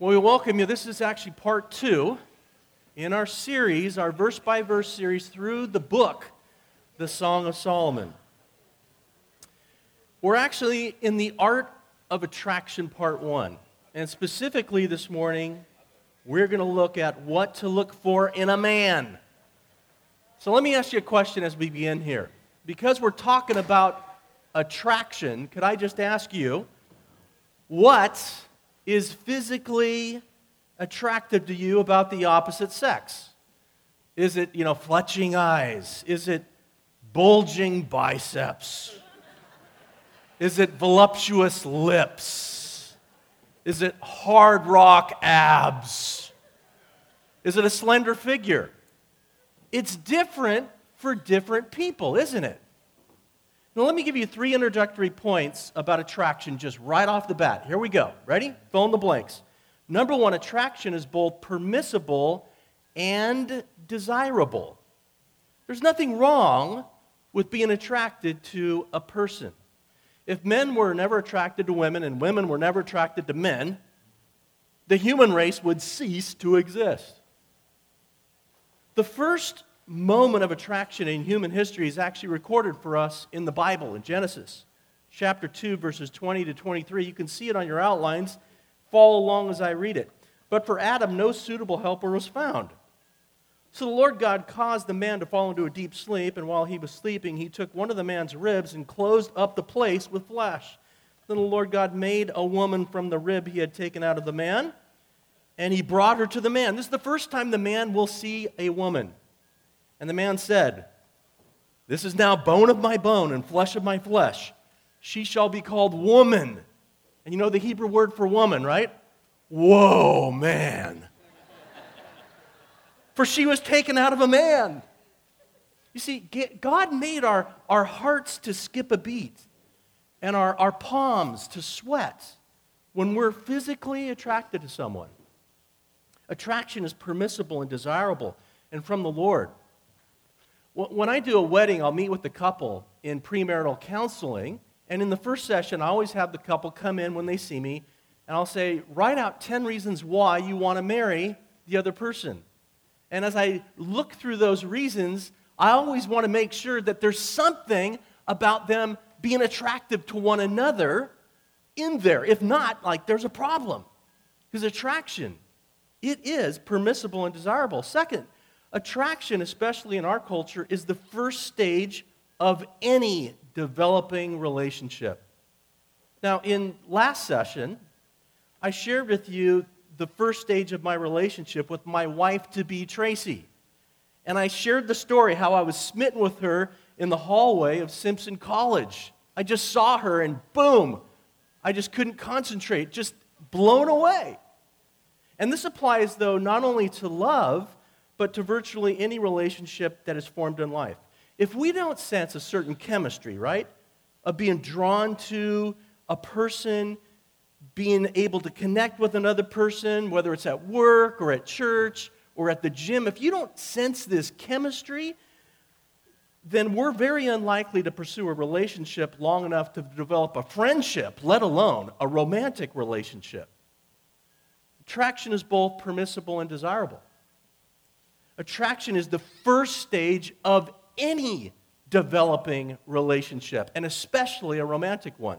Well, we welcome you. This is actually part two in our series, our verse by verse series through the book, The Song of Solomon. We're actually in the art of attraction, part one. And specifically this morning, we're going to look at what to look for in a man. So let me ask you a question as we begin here. Because we're talking about attraction, could I just ask you, what is physically attractive to you about the opposite sex? Is it, you know, fletching eyes? Is it bulging biceps? Is it voluptuous lips? Is it hard rock abs? Is it a slender figure? It's different for different people, isn't it? Now, let me give you three introductory points about attraction just right off the bat. Here we go. Ready? Fill in the blanks. Number one, attraction is both permissible and desirable. There's nothing wrong with being attracted to a person. If men were never attracted to women and women were never attracted to men, the human race would cease to exist. The first moment of attraction in human history is actually recorded for us in the Bible, in Genesis chapter 2, verses 20 to 23. You can see it on your outlines. Follow along as I read it. But for Adam, no suitable helper was found. So the Lord God caused the man to fall into a deep sleep, and while he was sleeping, he took one of the man's ribs and closed up the place with flesh. Then the Lord God made a woman from the rib he had taken out of the man, and he brought her to the man. This is the first time the man will see a woman. And the man said, This is now bone of my bone and flesh of my flesh. She shall be called woman. And you know the Hebrew word for woman, right? Whoa, man. for she was taken out of a man. You see, God made our, our hearts to skip a beat and our, our palms to sweat when we're physically attracted to someone. Attraction is permissible and desirable and from the Lord. When I do a wedding, I'll meet with the couple in premarital counseling. And in the first session, I always have the couple come in when they see me, and I'll say, write out 10 reasons why you want to marry the other person. And as I look through those reasons, I always want to make sure that there's something about them being attractive to one another in there. If not, like there's a problem. Because attraction, it is permissible and desirable. Second, Attraction, especially in our culture, is the first stage of any developing relationship. Now, in last session, I shared with you the first stage of my relationship with my wife to be, Tracy. And I shared the story how I was smitten with her in the hallway of Simpson College. I just saw her and boom, I just couldn't concentrate, just blown away. And this applies, though, not only to love, but to virtually any relationship that is formed in life. If we don't sense a certain chemistry, right, of being drawn to a person, being able to connect with another person, whether it's at work or at church or at the gym, if you don't sense this chemistry, then we're very unlikely to pursue a relationship long enough to develop a friendship, let alone a romantic relationship. Attraction is both permissible and desirable. Attraction is the first stage of any developing relationship, and especially a romantic one.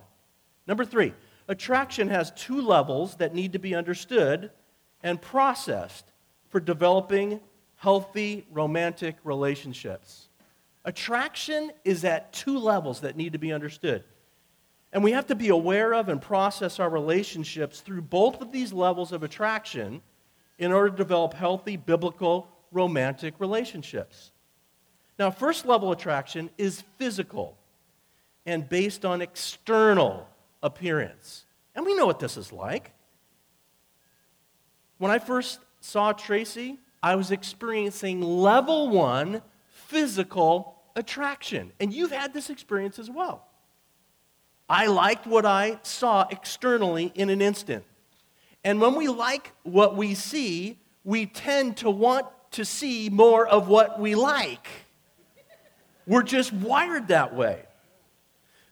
Number three, attraction has two levels that need to be understood and processed for developing healthy romantic relationships. Attraction is at two levels that need to be understood. And we have to be aware of and process our relationships through both of these levels of attraction in order to develop healthy biblical romantic relationships. Now, first level attraction is physical and based on external appearance. And we know what this is like. When I first saw Tracy, I was experiencing level one physical attraction. And you've had this experience as well. I liked what I saw externally in an instant. And when we like what we see, we tend to want to see more of what we like. We're just wired that way.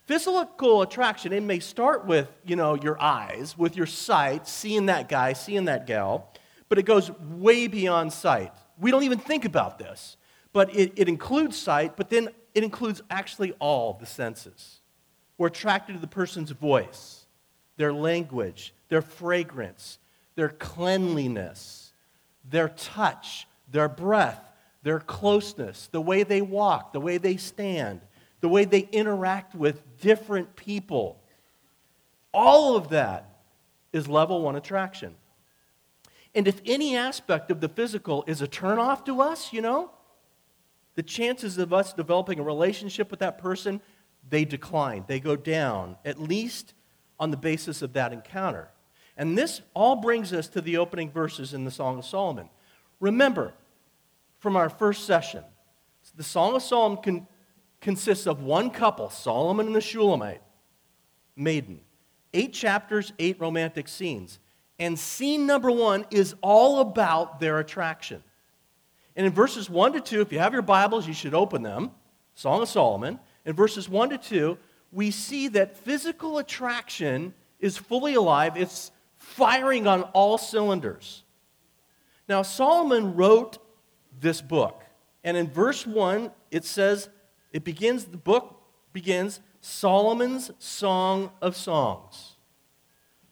Physical attraction, it may start with, you know, your eyes, with your sight, seeing that guy, seeing that gal, but it goes way beyond sight. We don't even think about this, but it, it includes sight, but then it includes actually all the senses. We're attracted to the person's voice, their language, their fragrance, their cleanliness, their touch, their breath, their closeness, the way they walk, the way they stand, the way they interact with different people. All of that is level one attraction. And if any aspect of the physical is a turnoff to us, you know, the chances of us developing a relationship with that person, they decline, they go down, at least on the basis of that encounter. And this all brings us to the opening verses in the Song of Solomon. Remember from our first session, the Song of Solomon consists of one couple, Solomon and the Shulamite maiden. Eight chapters, eight romantic scenes. And scene number one is all about their attraction. And in verses 1 to 2, if you have your Bibles, you should open them. Song of Solomon. In verses 1 to 2, we see that physical attraction is fully alive, it's firing on all cylinders. Now, Solomon wrote this book. And in verse 1, it says, it begins, the book begins Solomon's Song of Songs.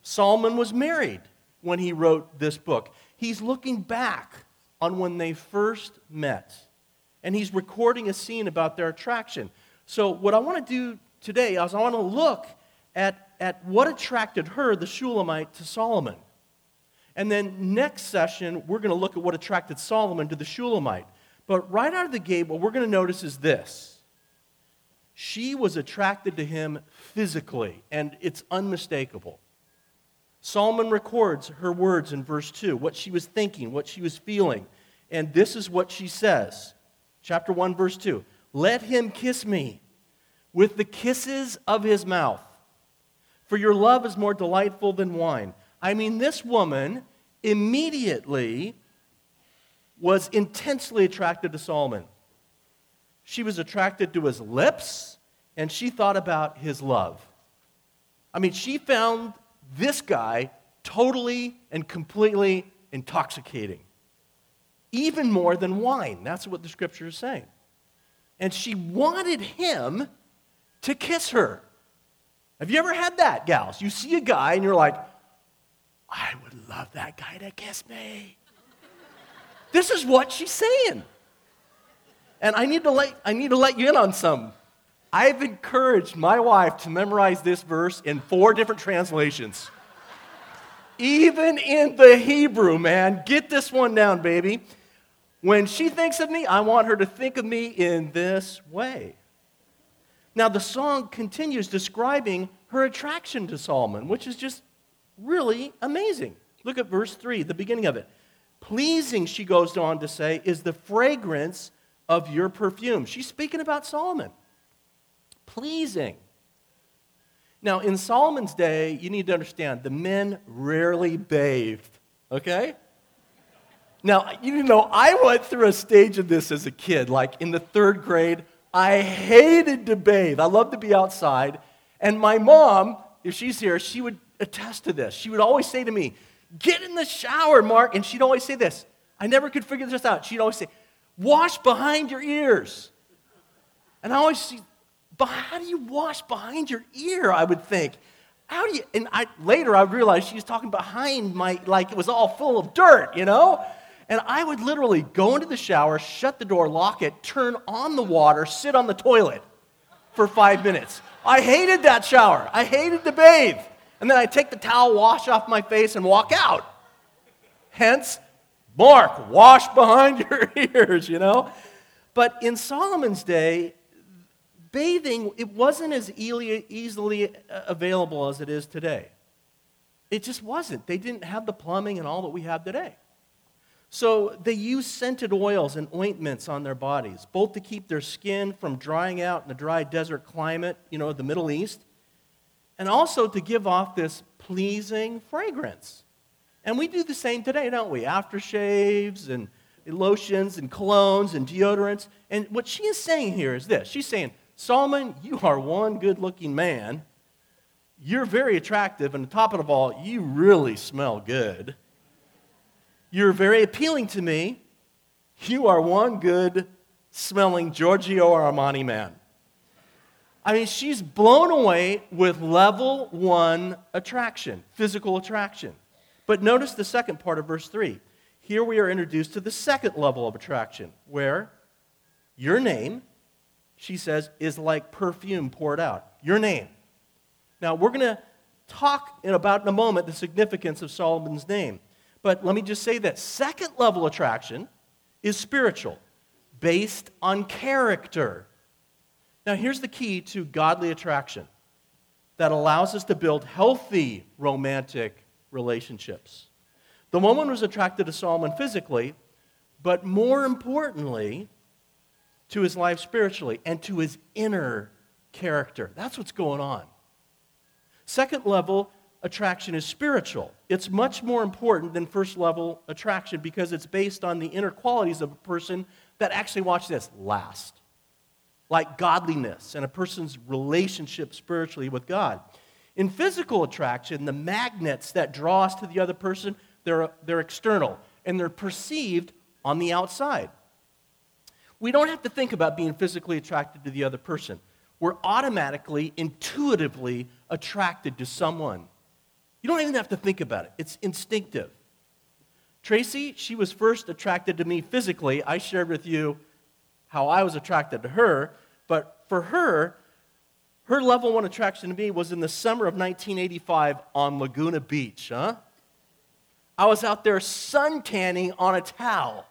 Solomon was married when he wrote this book. He's looking back on when they first met, and he's recording a scene about their attraction. So, what I want to do today is I want to look at, at what attracted her, the Shulamite, to Solomon. And then next session, we're going to look at what attracted Solomon to the Shulamite. But right out of the gate, what we're going to notice is this she was attracted to him physically, and it's unmistakable. Solomon records her words in verse 2, what she was thinking, what she was feeling. And this is what she says. Chapter 1, verse 2 Let him kiss me with the kisses of his mouth, for your love is more delightful than wine. I mean, this woman immediately was intensely attracted to Solomon. She was attracted to his lips, and she thought about his love. I mean, she found this guy totally and completely intoxicating, even more than wine. That's what the scripture is saying. And she wanted him to kiss her. Have you ever had that, gals? You see a guy and you're like, I would love that guy to kiss me. this is what she's saying. And I need to let, I need to let you in on some. I've encouraged my wife to memorize this verse in four different translations. Even in the Hebrew, man. Get this one down, baby. When she thinks of me, I want her to think of me in this way. Now, the song continues describing her attraction to Solomon, which is just really amazing. Look at verse 3, the beginning of it. Pleasing, she goes on to say, is the fragrance of your perfume. She's speaking about Solomon. Pleasing. Now, in Solomon's day, you need to understand the men rarely bathed, okay? Now, you know, I went through a stage of this as a kid. Like in the third grade, I hated to bathe. I loved to be outside. And my mom, if she's here, she would attest to this. She would always say to me, Get in the shower, Mark. And she'd always say this. I never could figure this out. She'd always say, Wash behind your ears. And I always see, but how do you wash behind your ear? I would think. How do you? And I, later I realized she was talking behind my, like it was all full of dirt, you know? And I would literally go into the shower, shut the door, lock it, turn on the water, sit on the toilet for five minutes. I hated that shower. I hated to bathe. And then I take the towel, wash off my face, and walk out. Hence, Mark, wash behind your ears, you know? But in Solomon's day, bathing, it wasn't as easily uh, available as it is today. It just wasn't. They didn't have the plumbing and all that we have today. So they used scented oils and ointments on their bodies, both to keep their skin from drying out in the dry desert climate, you know, the Middle East, and also to give off this pleasing fragrance. And we do the same today, don't we? Aftershaves and lotions and colognes and deodorants. And what she is saying here is this she's saying, Solomon, you are one good looking man. You're very attractive, and on top of all, you really smell good. You're very appealing to me. You are one good smelling Giorgio Armani man. I mean, she's blown away with level one attraction, physical attraction. But notice the second part of verse 3. Here we are introduced to the second level of attraction, where your name, she says, is like perfume poured out. Your name. Now, we're going to talk in about in a moment the significance of Solomon's name. But let me just say that second level attraction is spiritual, based on character. Now, here's the key to godly attraction that allows us to build healthy romantic relationships. The woman was attracted to Solomon physically, but more importantly, to his life spiritually and to his inner character. That's what's going on. Second level attraction is spiritual. It's much more important than first level attraction because it's based on the inner qualities of a person that actually, watch this, last like godliness and a person's relationship spiritually with God. In physical attraction, the magnets that draw us to the other person, they're, they're external and they're perceived on the outside. We don't have to think about being physically attracted to the other person. We're automatically, intuitively attracted to someone. You don't even have to think about it, it's instinctive. Tracy, she was first attracted to me physically. I shared with you how I was attracted to her. But for her, her level one attraction to me was in the summer of 1985 on Laguna Beach, huh? I was out there sun tanning on a towel.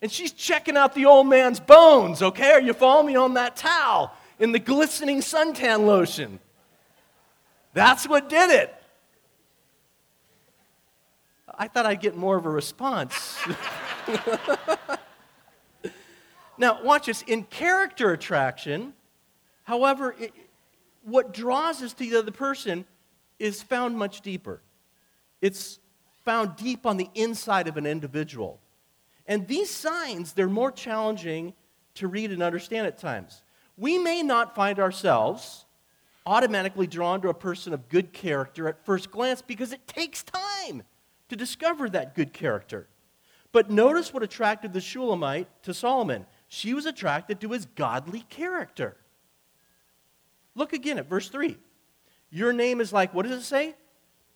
And she's checking out the old man's bones, okay? Are you following me on that towel in the glistening suntan lotion? That's what did it. I thought I'd get more of a response. Now, watch this. In character attraction, however, it, what draws us to the other person is found much deeper. It's found deep on the inside of an individual. And these signs, they're more challenging to read and understand at times. We may not find ourselves automatically drawn to a person of good character at first glance because it takes time to discover that good character. But notice what attracted the Shulamite to Solomon she was attracted to his godly character. Look again at verse 3. Your name is like, what does it say?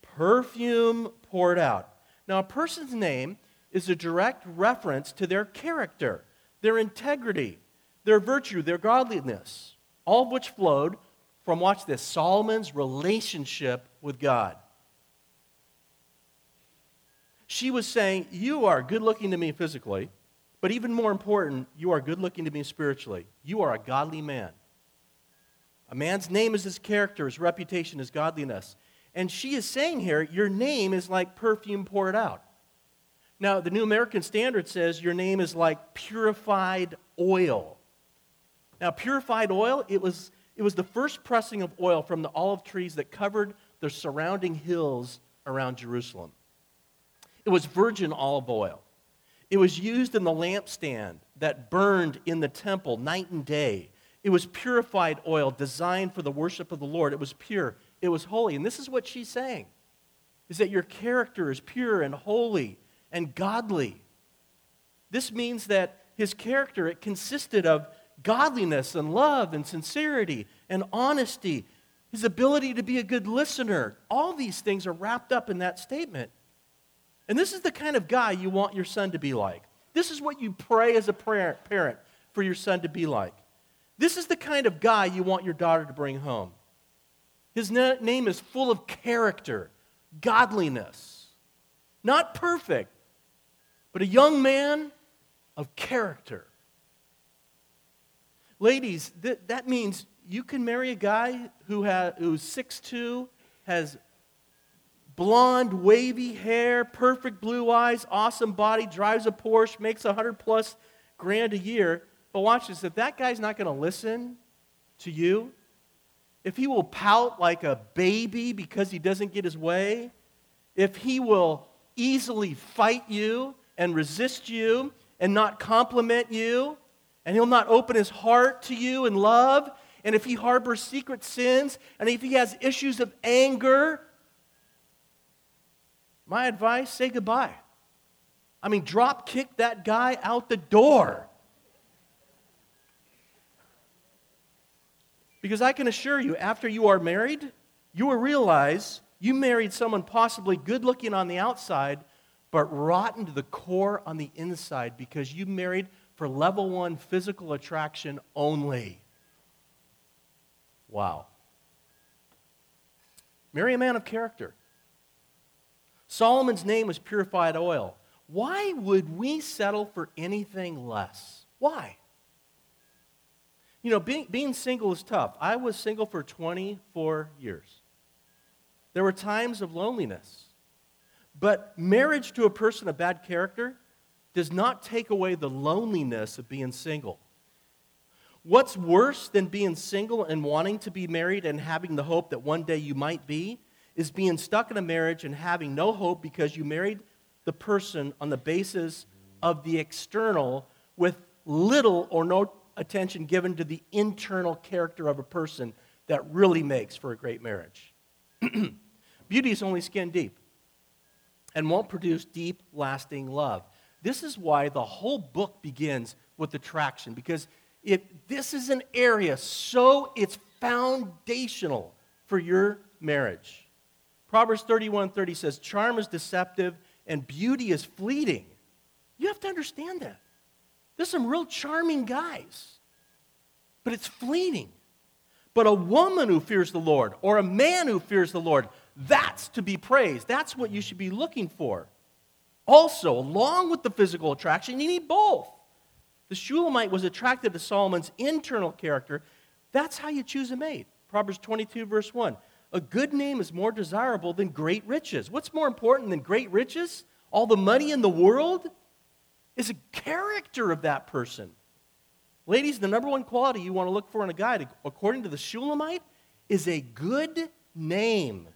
Perfume poured out. Now, a person's name is a direct reference to their character, their integrity, their virtue, their godliness, all of which flowed from, watch this, Solomon's relationship with God. She was saying, You are good looking to me physically. But even more important, you are good looking to me spiritually. You are a godly man. A man's name is his character, his reputation, is godliness. And she is saying here, your name is like perfume poured out. Now, the New American Standard says your name is like purified oil. Now, purified oil, it was, it was the first pressing of oil from the olive trees that covered the surrounding hills around Jerusalem. It was virgin olive oil. It was used in the lampstand that burned in the temple night and day. It was purified oil designed for the worship of the Lord. It was pure, it was holy. And this is what she's saying is that your character is pure and holy and godly. This means that his character it consisted of godliness and love and sincerity and honesty, his ability to be a good listener. All these things are wrapped up in that statement. And this is the kind of guy you want your son to be like. This is what you pray as a parent for your son to be like. This is the kind of guy you want your daughter to bring home. His name is full of character, godliness. Not perfect, but a young man of character. Ladies, th- that means you can marry a guy who has, who's 6'2, has blonde, wavy hair, perfect blue eyes, awesome body, drives a Porsche, makes a 100 plus grand a year. But watch this if that guy's not going to listen to you, if he will pout like a baby because he doesn't get his way, if he will easily fight you and resist you and not compliment you, and he'll not open his heart to you in love, and if he harbors secret sins, and if he has issues of anger, my advice say goodbye. I mean, drop kick that guy out the door. Because I can assure you, after you are married, you will realize you married someone possibly good looking on the outside, but rotten to the core on the inside because you married for level one physical attraction only. Wow. Marry a man of character. Solomon's name was purified oil. Why would we settle for anything less? Why? You know, being, being single is tough. I was single for 24 years. There were times of loneliness. But marriage to a person of bad character does not take away the loneliness of being single. What's worse than being single and wanting to be married and having the hope that one day you might be is being stuck in a marriage and having no hope because you married the person on the basis of the external with little or no attention given to the internal character of a person that really makes for a great marriage. Beauty is only skin deep and won't produce deep, lasting love. This is why the whole book begins with attraction, because if this is an area so it's foundational for your marriage. Proverbs 31 30 says, Charm is deceptive and beauty is fleeting. You have to understand that. There's some real charming guys, but it's fleeting. But a woman who fears the Lord or a man who fears the Lord, that's to be praised. That's what you should be looking for. Also, along with the physical attraction, you need both. The Shulamite was attracted to Solomon's internal character. That's how you choose a mate. Proverbs 22, verse 1. A good name is more desirable than great riches. What's more important than great riches? All the money in the world? Is a character of that person. Ladies, the number one quality you want to look for in a guy, according to the Shulamite, is a good name.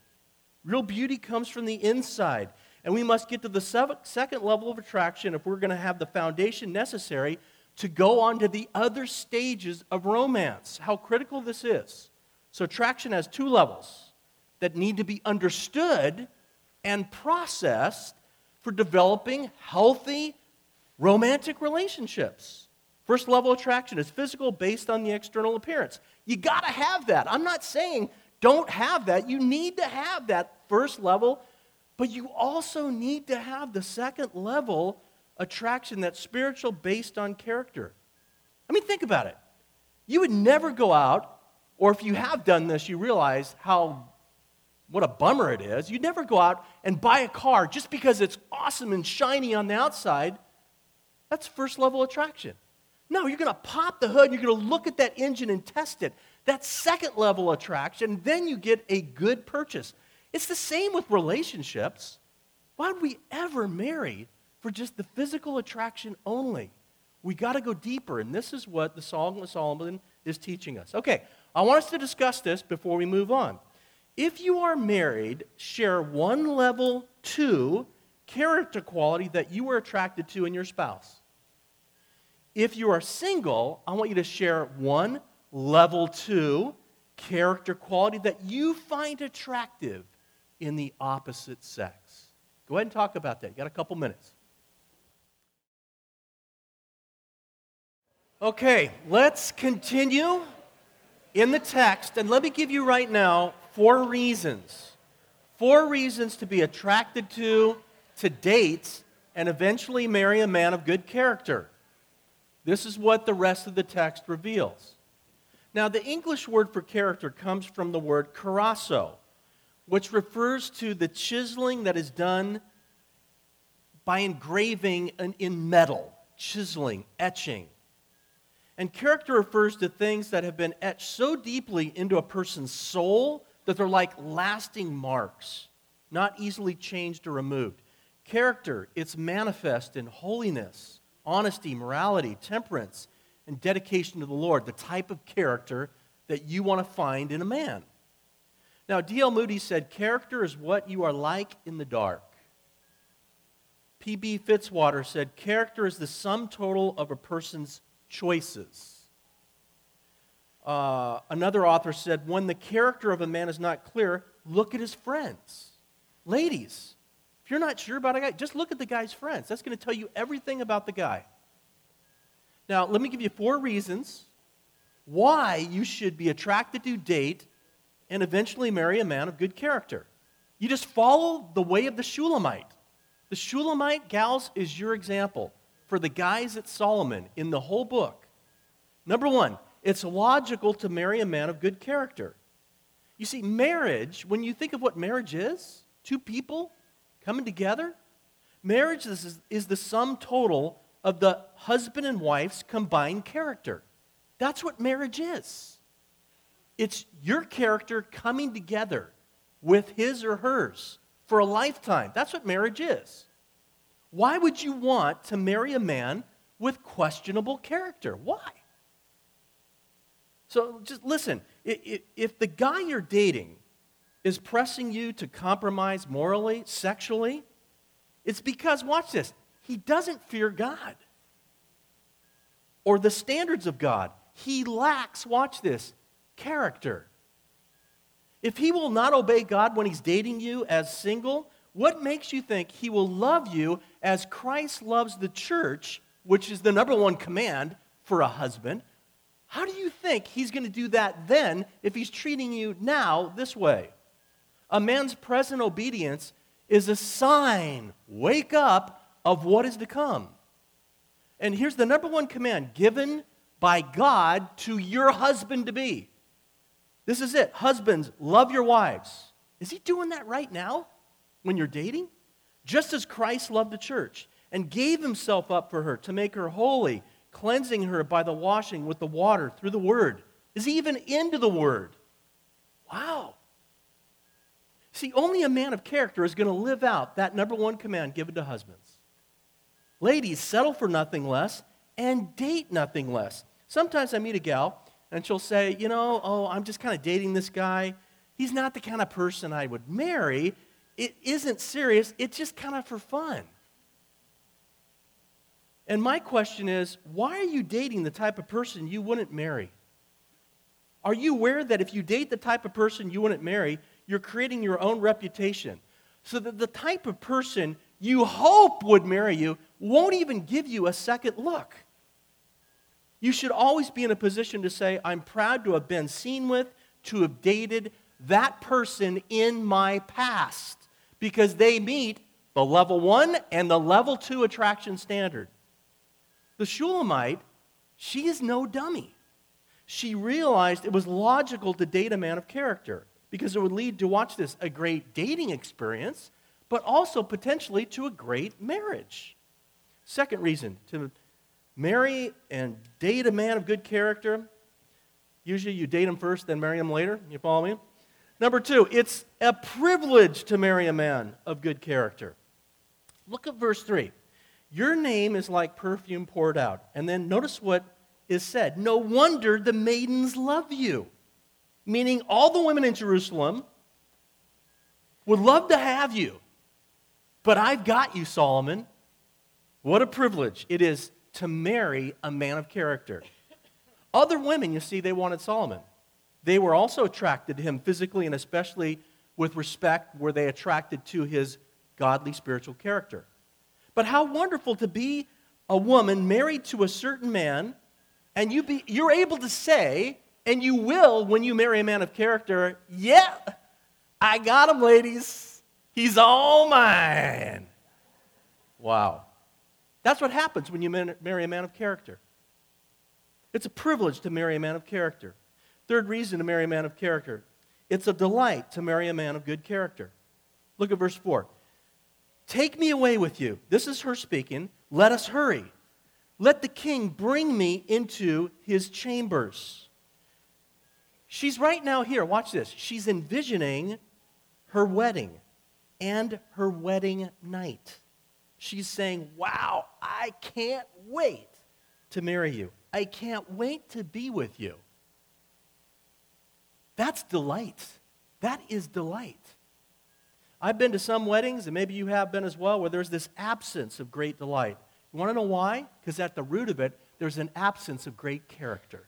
Real beauty comes from the inside. And we must get to the second level of attraction if we're going to have the foundation necessary to go on to the other stages of romance. How critical this is. So, attraction has two levels that need to be understood and processed for developing healthy romantic relationships. First level attraction is physical based on the external appearance. You got to have that. I'm not saying don't have that. You need to have that first level, but you also need to have the second level attraction that's spiritual based on character. I mean, think about it. You would never go out, or if you have done this, you realize how what a bummer it is. You'd never go out and buy a car just because it's awesome and shiny on the outside. That's first level attraction. No, you're going to pop the hood, you're going to look at that engine and test it. That's second level attraction. Then you get a good purchase. It's the same with relationships. Why would we ever marry for just the physical attraction only? We got to go deeper, and this is what the Song of Solomon is teaching us. Okay, I want us to discuss this before we move on. If you are married, share one level two character quality that you were attracted to in your spouse. If you are single, I want you to share one level two character quality that you find attractive in the opposite sex. Go ahead and talk about that. You got a couple minutes. Okay, let's continue in the text, and let me give you right now four reasons. Four reasons to be attracted to, to date, and eventually marry a man of good character. This is what the rest of the text reveals. Now, the English word for character comes from the word charasso, which refers to the chiseling that is done by engraving in metal, chiseling, etching. And character refers to things that have been etched so deeply into a person's soul that they're like lasting marks, not easily changed or removed. Character, it's manifest in holiness, honesty, morality, temperance, and dedication to the Lord, the type of character that you want to find in a man. Now, D.L. Moody said, Character is what you are like in the dark. P.B. Fitzwater said, Character is the sum total of a person's choices. Uh, another author said, When the character of a man is not clear, look at his friends. Ladies, if you're not sure about a guy, just look at the guy's friends. That's going to tell you everything about the guy. Now, let me give you four reasons why you should be attracted to, date, and eventually marry a man of good character. You just follow the way of the Shulamite. The Shulamite gals is your example for the guys at Solomon in the whole book. Number one, it's logical to marry a man of good character. You see, marriage, when you think of what marriage is, two people coming together, marriage is, is the sum total of the husband and wife's combined character. That's what marriage is. It's your character coming together with his or hers for a lifetime. That's what marriage is. Why would you want to marry a man with questionable character? Why? So just listen if the guy you're dating is pressing you to compromise morally, sexually, it's because, watch this, he doesn't fear God or the standards of God. He lacks, watch this, character. If he will not obey God when he's dating you as single, what makes you think he will love you as Christ loves the church, which is the number one command for a husband? How do you think he's going to do that then if he's treating you now this way? A man's present obedience is a sign, wake up, of what is to come. And here's the number one command given by God to your husband to be this is it. Husbands, love your wives. Is he doing that right now when you're dating? Just as Christ loved the church and gave himself up for her to make her holy, cleansing her by the washing with the water through the word. Is even into the word? Wow. See, only a man of character is going to live out that number one command given to husbands. Ladies, settle for nothing less and date nothing less. Sometimes I meet a gal and she'll say, you know, oh, I'm just kind of dating this guy. He's not the kind of person I would marry. It isn't serious, it's just kind of for fun. And my question is why are you dating the type of person you wouldn't marry? Are you aware that if you date the type of person you wouldn't marry, you're creating your own reputation? So that the type of person you hope would marry you won't even give you a second look. You should always be in a position to say, I'm proud to have been seen with, to have dated that person in my past, because they meet the level one and the level two attraction standard. The Shulamite, she is no dummy. She realized it was logical to date a man of character because it would lead to, watch this, a great dating experience, but also potentially to a great marriage. Second reason to marry and date a man of good character. Usually you date him first, then marry him later. You follow me? Number two, it's a privilege to marry a man of good character. Look at verse 3. Your name is like perfume poured out. And then notice what is said. No wonder the maidens love you. Meaning, all the women in Jerusalem would love to have you. But I've got you, Solomon. What a privilege it is to marry a man of character. Other women, you see, they wanted Solomon. They were also attracted to him physically and especially with respect, were they attracted to his godly spiritual character. But how wonderful to be a woman married to a certain man, and you be, you're able to say, and you will when you marry a man of character, yeah, I got him, ladies. He's all mine. Wow. That's what happens when you marry a man of character. It's a privilege to marry a man of character. Third reason to marry a man of character it's a delight to marry a man of good character. Look at verse 4. Take me away with you. This is her speaking. Let us hurry. Let the king bring me into his chambers. She's right now here. Watch this. She's envisioning her wedding and her wedding night. She's saying, Wow, I can't wait to marry you. I can't wait to be with you. That's delight. That is delight. I've been to some weddings, and maybe you have been as well, where there's this absence of great delight. You want to know why? Because at the root of it, there's an absence of great character.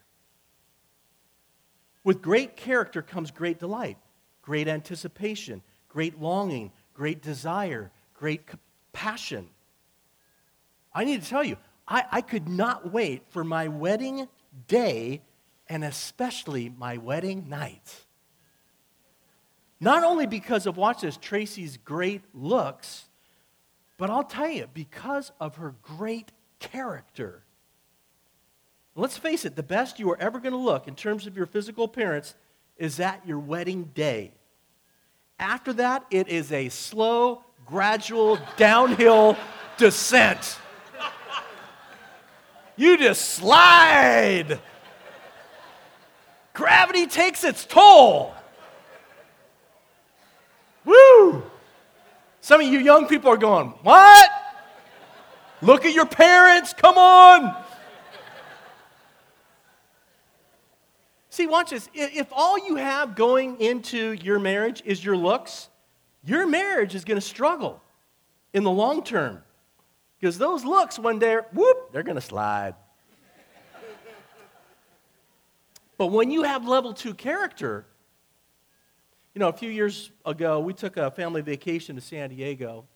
With great character comes great delight, great anticipation, great longing, great desire, great passion. I need to tell you, I, I could not wait for my wedding day and especially my wedding night. Not only because of, watch this, Tracy's great looks, but I'll tell you, because of her great character. Let's face it, the best you are ever going to look in terms of your physical appearance is at your wedding day. After that, it is a slow, gradual, downhill descent. You just slide. Gravity takes its toll. Woo! Some of you young people are going, What? Look at your parents, come on. See, watch this. If all you have going into your marriage is your looks, your marriage is going to struggle in the long term. Because those looks, one day, whoop, they're going to slide. but when you have level two character, you know, a few years ago, we took a family vacation to San Diego,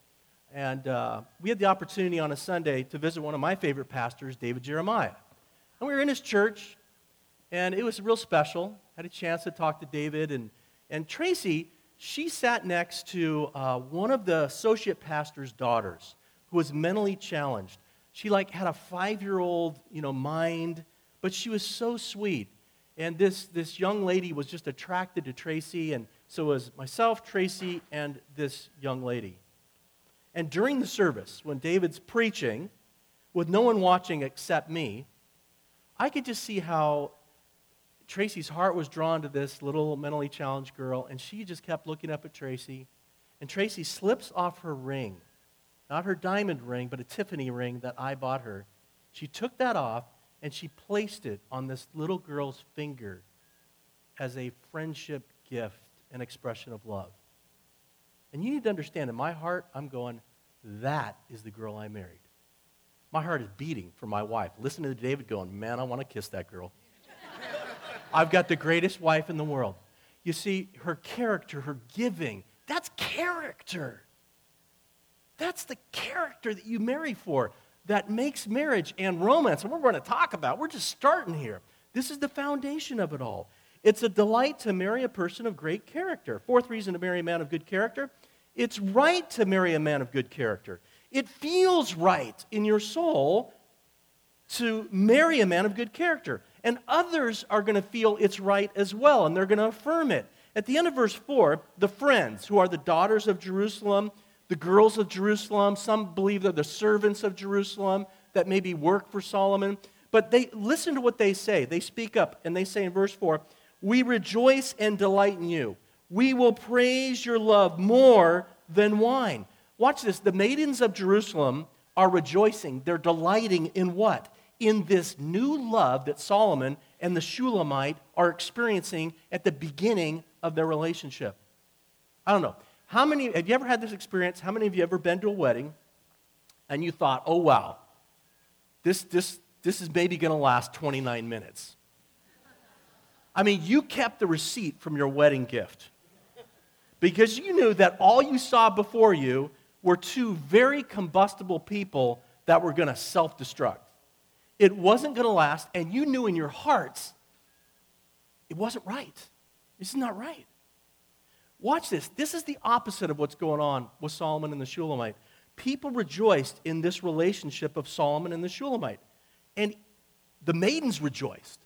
and uh, we had the opportunity on a Sunday to visit one of my favorite pastors, David Jeremiah. And we were in his church, and it was real special. Had a chance to talk to David, and, and Tracy, she sat next to uh, one of the associate pastor's daughters who was mentally challenged. She like had a five-year-old, you know, mind, but she was so sweet. And this, this young lady was just attracted to Tracy, and so was myself, Tracy, and this young lady. And during the service, when David's preaching, with no one watching except me, I could just see how Tracy's heart was drawn to this little mentally challenged girl, and she just kept looking up at Tracy. And Tracy slips off her ring, not her diamond ring, but a Tiffany ring that I bought her. She took that off and she placed it on this little girl's finger as a friendship gift an expression of love. And you need to understand, in my heart, I'm going, that is the girl I married. My heart is beating for my wife. Listen to David going, man, I want to kiss that girl. I've got the greatest wife in the world. You see, her character, her giving, that's character. That's the character that you marry for that makes marriage and romance. And we're going to talk about, we're just starting here. This is the foundation of it all. It's a delight to marry a person of great character. Fourth reason to marry a man of good character it's right to marry a man of good character. It feels right in your soul to marry a man of good character. And others are going to feel it's right as well, and they're going to affirm it. At the end of verse 4, the friends, who are the daughters of Jerusalem, the girls of Jerusalem, some believe they're the servants of Jerusalem that maybe work for Solomon, but they listen to what they say. They speak up, and they say in verse 4, we rejoice and delight in you. We will praise your love more than wine. Watch this. The maidens of Jerusalem are rejoicing. They're delighting in what? In this new love that Solomon and the Shulamite are experiencing at the beginning of their relationship. I don't know. How many, have you ever had this experience? How many of you ever been to a wedding and you thought, oh, wow, this, this, this is maybe going to last 29 minutes? I mean, you kept the receipt from your wedding gift because you knew that all you saw before you were two very combustible people that were going to self destruct. It wasn't going to last, and you knew in your hearts it wasn't right. This is not right. Watch this. This is the opposite of what's going on with Solomon and the Shulamite. People rejoiced in this relationship of Solomon and the Shulamite, and the maidens rejoiced.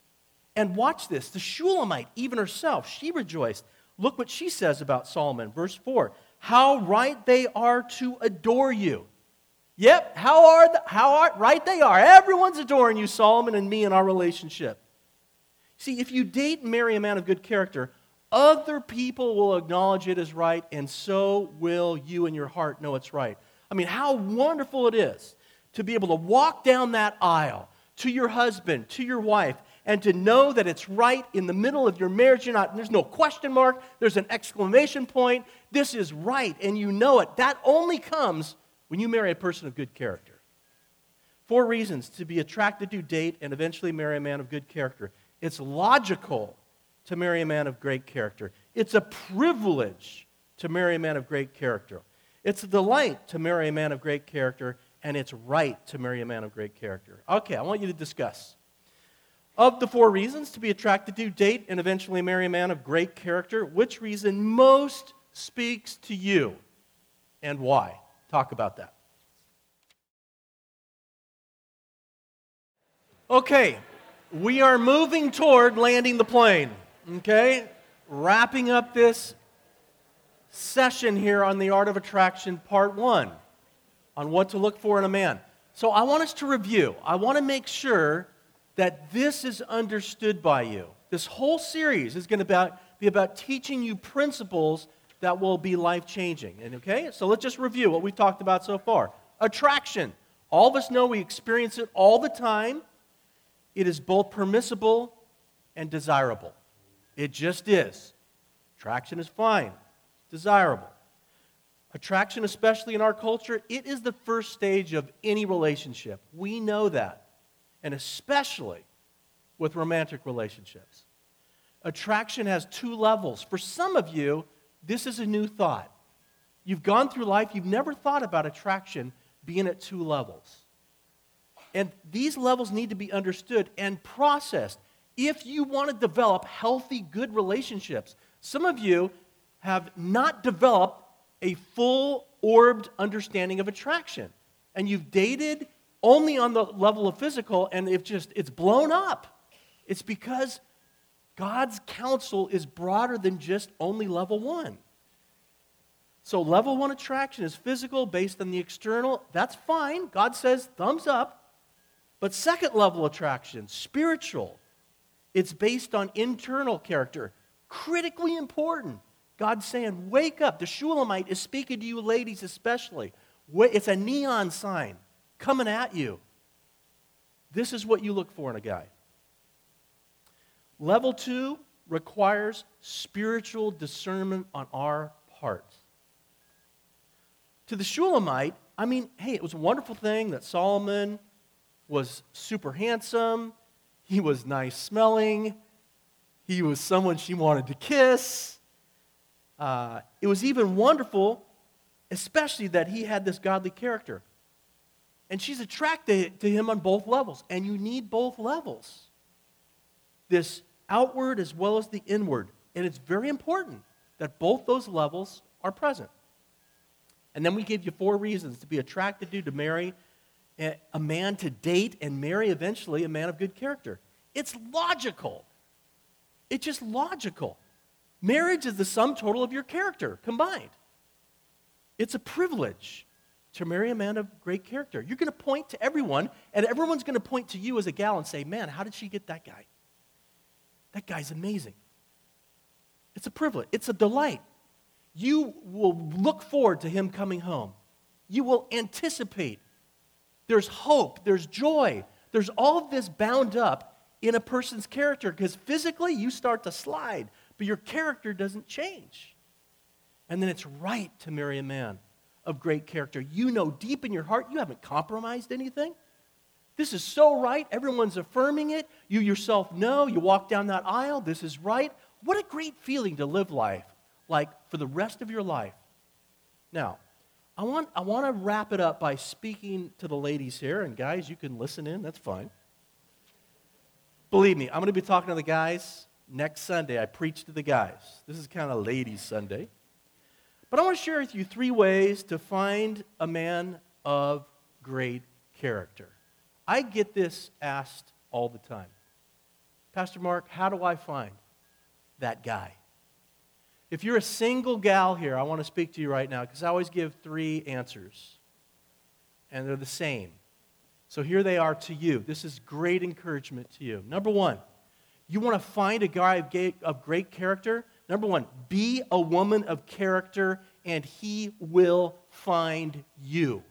And watch this the Shulamite, even herself, she rejoiced. Look what she says about Solomon, verse 4 How right they are to adore you. Yep, how, are the, how are, right they are. Everyone's adoring you, Solomon, and me in our relationship. See, if you date and marry a man of good character, other people will acknowledge it as right, and so will you in your heart know it's right. I mean, how wonderful it is to be able to walk down that aisle to your husband, to your wife, and to know that it's right in the middle of your marriage. You're not, there's no question mark, there's an exclamation point. This is right, and you know it. That only comes when you marry a person of good character. Four reasons to be attracted to, date, and eventually marry a man of good character. It's logical to marry a man of great character. It's a privilege to marry a man of great character. It's a delight to marry a man of great character, and it's right to marry a man of great character. Okay, I want you to discuss. Of the four reasons to be attracted to, date, and eventually marry a man of great character, which reason most speaks to you and why? Talk about that. Okay, we are moving toward landing the plane. Okay? Wrapping up this session here on the art of attraction, part one, on what to look for in a man. So I want us to review. I want to make sure that this is understood by you. This whole series is going to be about teaching you principles that will be life changing. And okay, so let's just review what we've talked about so far. Attraction. All of us know we experience it all the time. It is both permissible and desirable. It just is. Attraction is fine, desirable. Attraction, especially in our culture, it is the first stage of any relationship. We know that. And especially with romantic relationships. Attraction has two levels. For some of you, this is a new thought. You've gone through life, you've never thought about attraction being at two levels. And these levels need to be understood and processed if you want to develop healthy, good relationships. Some of you have not developed a full orbed understanding of attraction. And you've dated only on the level of physical, and it's just it's blown up. It's because God's counsel is broader than just only level one. So, level one attraction is physical, based on the external. That's fine. God says thumbs up. But second level attraction, spiritual, it's based on internal character. Critically important. God's saying, wake up. The Shulamite is speaking to you, ladies, especially. It's a neon sign coming at you. This is what you look for in a guy. Level two requires spiritual discernment on our part. To the Shulamite, I mean, hey, it was a wonderful thing that Solomon was super handsome, he was nice smelling, he was someone she wanted to kiss. Uh, it was even wonderful, especially that he had this godly character. And she's attracted to him on both levels, and you need both levels this outward as well as the inward. And it's very important that both those levels are present. And then we gave you four reasons to be attracted to, to marry a man to date and marry eventually a man of good character. It's logical. It's just logical. Marriage is the sum total of your character combined. It's a privilege to marry a man of great character. You're going to point to everyone, and everyone's going to point to you as a gal and say, Man, how did she get that guy? That guy's amazing. It's a privilege, it's a delight. You will look forward to him coming home. You will anticipate there's hope, there's joy, there's all of this bound up in a person's character because physically you start to slide, but your character doesn't change. And then it's right to marry a man of great character. You know deep in your heart you haven't compromised anything. This is so right. Everyone's affirming it. You yourself know. You walk down that aisle. This is right. What a great feeling to live life like for the rest of your life. Now, I want, I want to wrap it up by speaking to the ladies here. And guys, you can listen in, that's fine. Believe me, I'm going to be talking to the guys next Sunday. I preach to the guys. This is kind of ladies' Sunday. But I want to share with you three ways to find a man of great character. I get this asked all the time Pastor Mark, how do I find that guy? If you're a single gal here, I want to speak to you right now because I always give three answers, and they're the same. So here they are to you. This is great encouragement to you. Number one, you want to find a guy of great character? Number one, be a woman of character, and he will find you.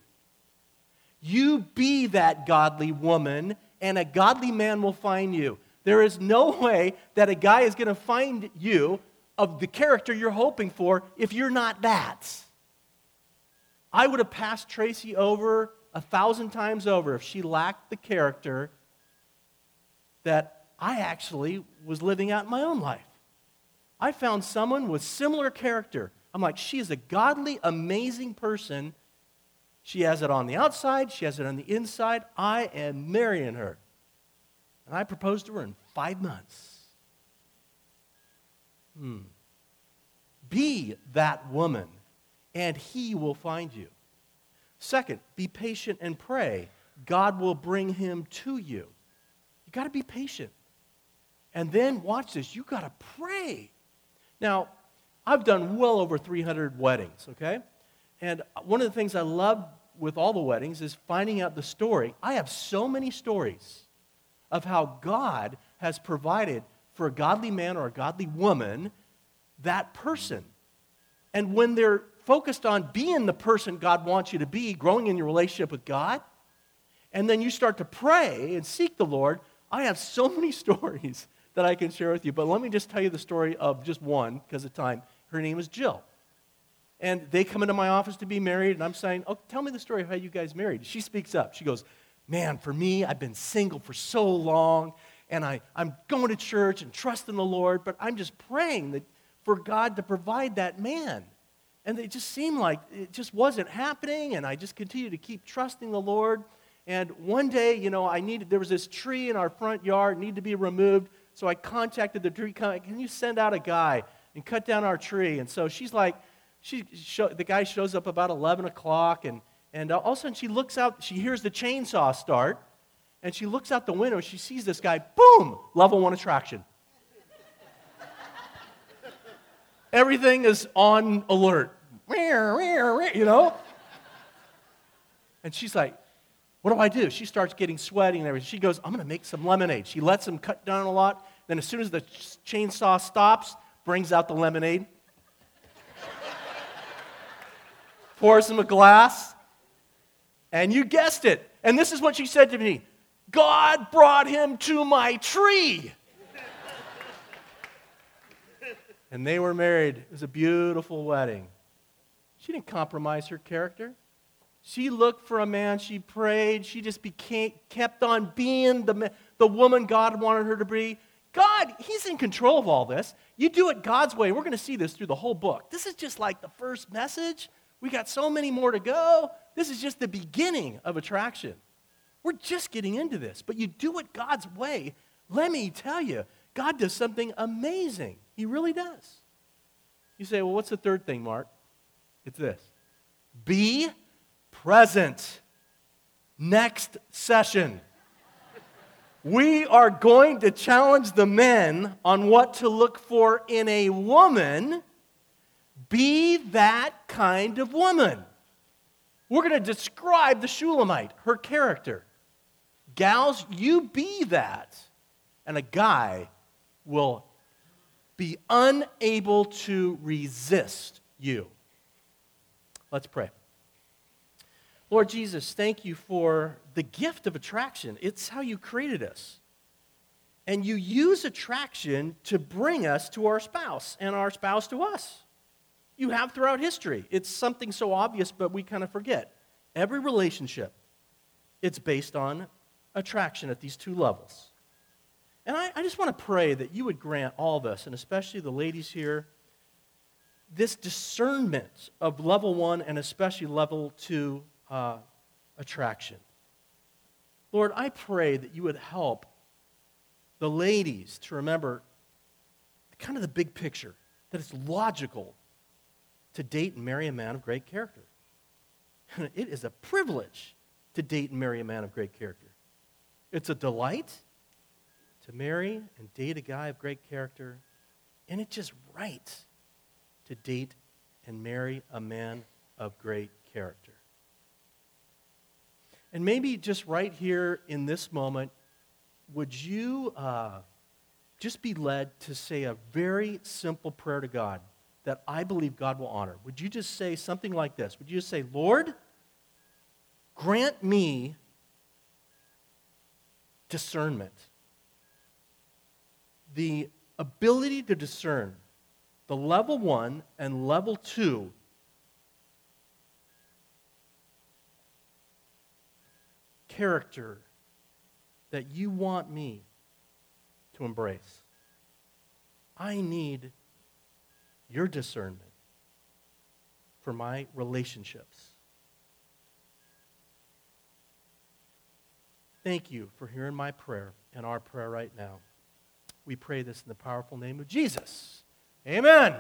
You be that godly woman, and a godly man will find you. There is no way that a guy is going to find you of the character you're hoping for if you're not that. I would have passed Tracy over a thousand times over if she lacked the character that I actually was living out in my own life. I found someone with similar character. I'm like, she is a godly, amazing person. She has it on the outside, she has it on the inside. I am marrying her. And I proposed to her in five months. Hmm. Be that woman, and he will find you. Second, be patient and pray. God will bring him to you. You got to be patient. And then, watch this, you got to pray. Now, I've done well over 300 weddings, okay? And one of the things I love with all the weddings is finding out the story. I have so many stories of how God has provided for a godly man or a godly woman that person. And when they're focused on being the person God wants you to be, growing in your relationship with God, and then you start to pray and seek the Lord, I have so many stories that I can share with you. But let me just tell you the story of just one because of time. Her name is Jill. And they come into my office to be married, and I'm saying, Oh, tell me the story of how you guys married. She speaks up. She goes, Man, for me, I've been single for so long, and I, I'm going to church and trusting the Lord, but I'm just praying that for God to provide that man. And it just seemed like it just wasn't happening, and I just continued to keep trusting the Lord. And one day, you know, I needed, there was this tree in our front yard, needed to be removed. So I contacted the tree company, can you send out a guy and cut down our tree? And so she's like, she show, the guy shows up about 11 o'clock, and, and all of a sudden she looks out, she hears the chainsaw start, and she looks out the window, she sees this guy, boom, level one attraction. Everything is on alert. You know? And she's like, what do I do? She starts getting sweaty and everything. She goes, I'm going to make some lemonade. She lets him cut down a lot. Then, as soon as the chainsaw stops, brings out the lemonade, pours him a glass, and you guessed it. And this is what she said to me God brought him to my tree. and they were married. It was a beautiful wedding. She didn't compromise her character. She looked for a man, she prayed, she just became, kept on being the, the woman God wanted her to be. God, He's in control of all this. You do it God's way. We're going to see this through the whole book. This is just like the first message. We got so many more to go. This is just the beginning of attraction. We're just getting into this, but you do it God's way. Let me tell you, God does something amazing. He really does. You say, well, what's the third thing, Mark? It's this be present. Next session. We are going to challenge the men on what to look for in a woman. Be that kind of woman. We're going to describe the Shulamite, her character. Gals, you be that. And a guy will be unable to resist you. Let's pray. Lord Jesus, thank you for the gift of attraction. It's how you created us. And you use attraction to bring us to our spouse and our spouse to us. You have throughout history. It's something so obvious, but we kind of forget. Every relationship, it's based on attraction at these two levels. And I, I just want to pray that you would grant all of us, and especially the ladies here, this discernment of level one and especially level two uh, attraction. Lord, I pray that you would help the ladies to remember kind of the big picture, that it's logical to date and marry a man of great character. it is a privilege to date and marry a man of great character. It's a delight to marry and date a guy of great character, and it's just right to date and marry a man of great character. And maybe just right here in this moment, would you uh, just be led to say a very simple prayer to God that I believe God will honor? Would you just say something like this? Would you just say, Lord, grant me discernment, the ability to discern the level one and level two character that you want me to embrace. I need your discernment for my relationships. Thank you for hearing my prayer and our prayer right now. We pray this in the powerful name of Jesus. Amen.